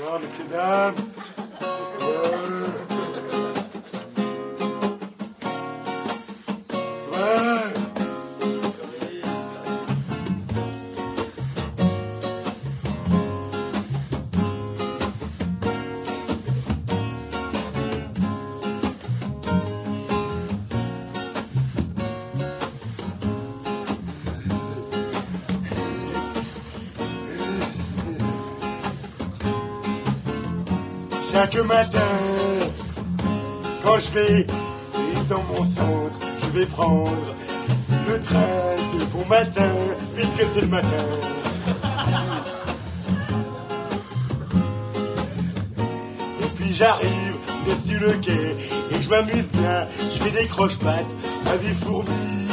Şu an ikiden. Chaque matin, quand je vais dans mon centre, je vais prendre le train de bon matin, puisque c'est le matin. Et puis j'arrive dessus le quai et je m'amuse bien, je fais des croche-pattes à des fourmis.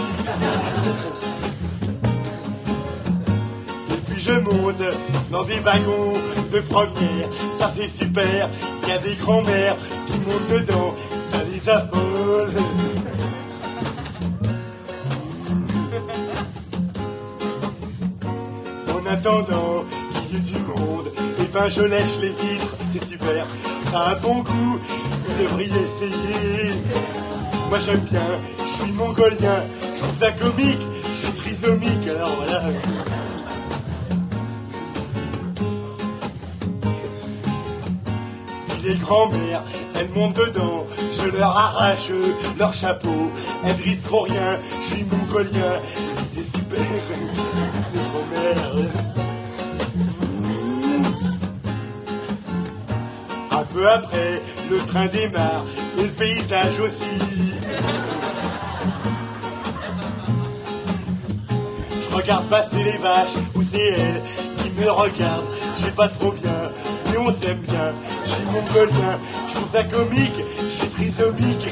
Dans des wagons de première, ça fait super, il y a des grands-mères qui montent dedans, ça les affole. En attendant qu'il y ait du monde, et ben je lèche les vitres, c'est super, a un bon goût, vous devriez essayer. Moi j'aime bien, je suis mongolien, je trouve ça comique, je suis trisomique, alors voilà. Puis les grands-mères, elles montent dedans, je leur arrache leur chapeau, elles brisent trop rien, je suis mongolien, c'est super, les grands-mères. Un peu après, le train démarre, et le paysage aussi. Je regarde passer les vaches, ou c'est elles qui me regardent. Je sais pas trop bien, on s'aime bien. Je suis mongolien, je trouve ça comique, je trisomique.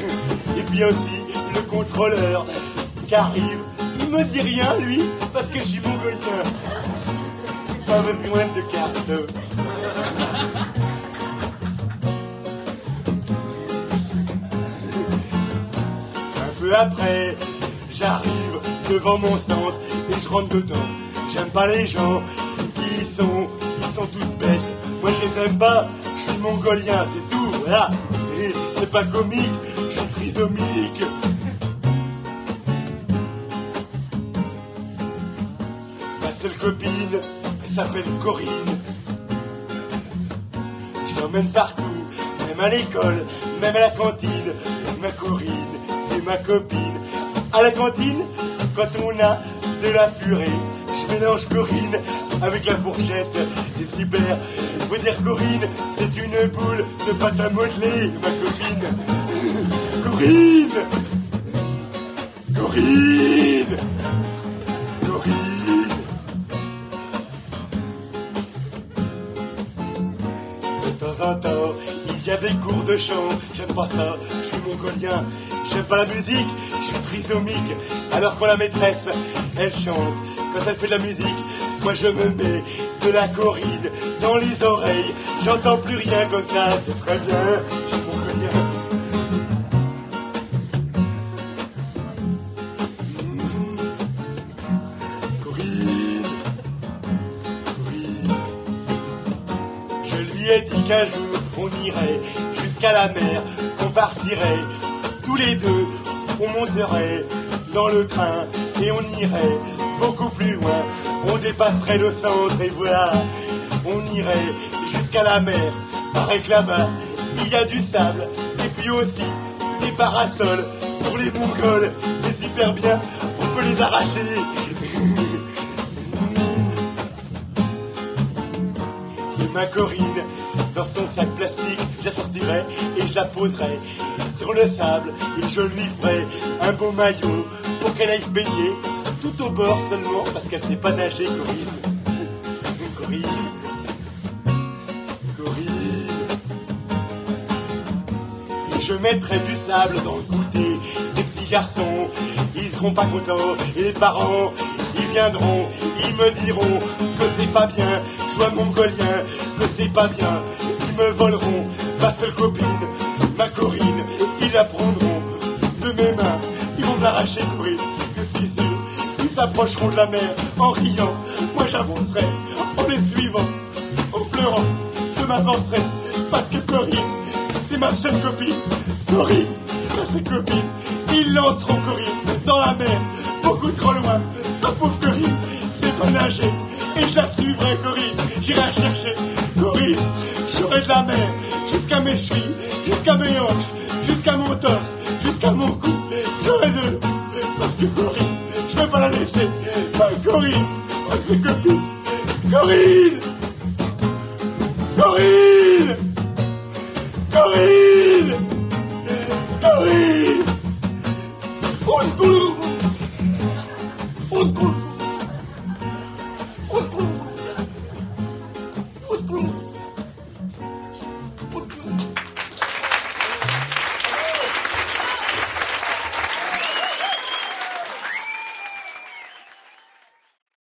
Et puis aussi le contrôleur qui arrive, il me dit rien lui, parce que je suis mongolien. Pas besoin de carte. Un peu après, j'arrive devant mon centre et je rentre dedans. J'aime pas les gens qui sont, ils sont tous bêtes. Moi je les aime pas, je suis mongolien, c'est tout, voilà. C'est pas comique, je suis trisomique. Ma seule copine, elle s'appelle Corinne. Je l'emmène partout, même à l'école, même à la cantine. Ma Corinne et ma copine. À la cantine, quand on a de la purée, je mélange Corinne avec la fourchette. C'est super. Faut dire Corinne, c'est une boule de pâte à modeler, ma copine. Corinne Corinne Corinne De temps en temps, il y a des cours de chant. J'aime pas ça, je suis mongolien. J'aime pas la musique, je suis trisomique. Alors quand la maîtresse, elle chante, quand elle fait de la musique, moi je me mets de la corride dans les oreilles. J'entends plus rien comme ça, c'est très bien. Je mongolien. Corinne, Corinne. Je lui ai dit qu'un jour on irait jusqu'à la mer, qu'on partirait tous les deux, on monterait dans le train et on irait beaucoup plus loin. On dépasserait le centre et voilà, on irait jusqu'à la mer. Paraît que là-bas, il y a du sable et puis aussi des parasols pour les Mongols. C'est super bien, on peut les arracher. Et ma Corinne, dans son sac plastique, je la sortirai et je la poserai sur le sable et je lui ferai un beau maillot pour qu'elle aille se baigner tout au bord seulement parce qu'elle sait pas nager, Corinne. Corinne. Corinne. Et je mettrai du sable dans le goûter des petits garçons. Ils seront pas contents et les parents, ils viendront, ils me diront que c'est pas bien, sois mongolien, que c'est pas bien. Ils me voleront ma seule copine, ma Corinne, ils la prendront de mes mains, ils vont m'arracher Corinne, s'approcheront de la mer en riant, moi j'avancerai en les suivant, en pleurant je m'avancerai. Parce que Corinne, c'est ma seule copine. Corinne, ma seule copine. Ils lanceront Corinne dans la mer, beaucoup trop loin. Ma pauvre Corinne, c'est pas nager. Et je la suivrai, Corinne. J'irai chercher. Corinne, j'aurai de la mer jusqu'à mes chevilles, jusqu'à mes hanches, jusqu'à mon torse, jusqu'à mon cou. J'aurai de. Parce que Corinne, je vais pas la laisser. Ma Corinne, ma seule copine. Corinne Corinne Corinne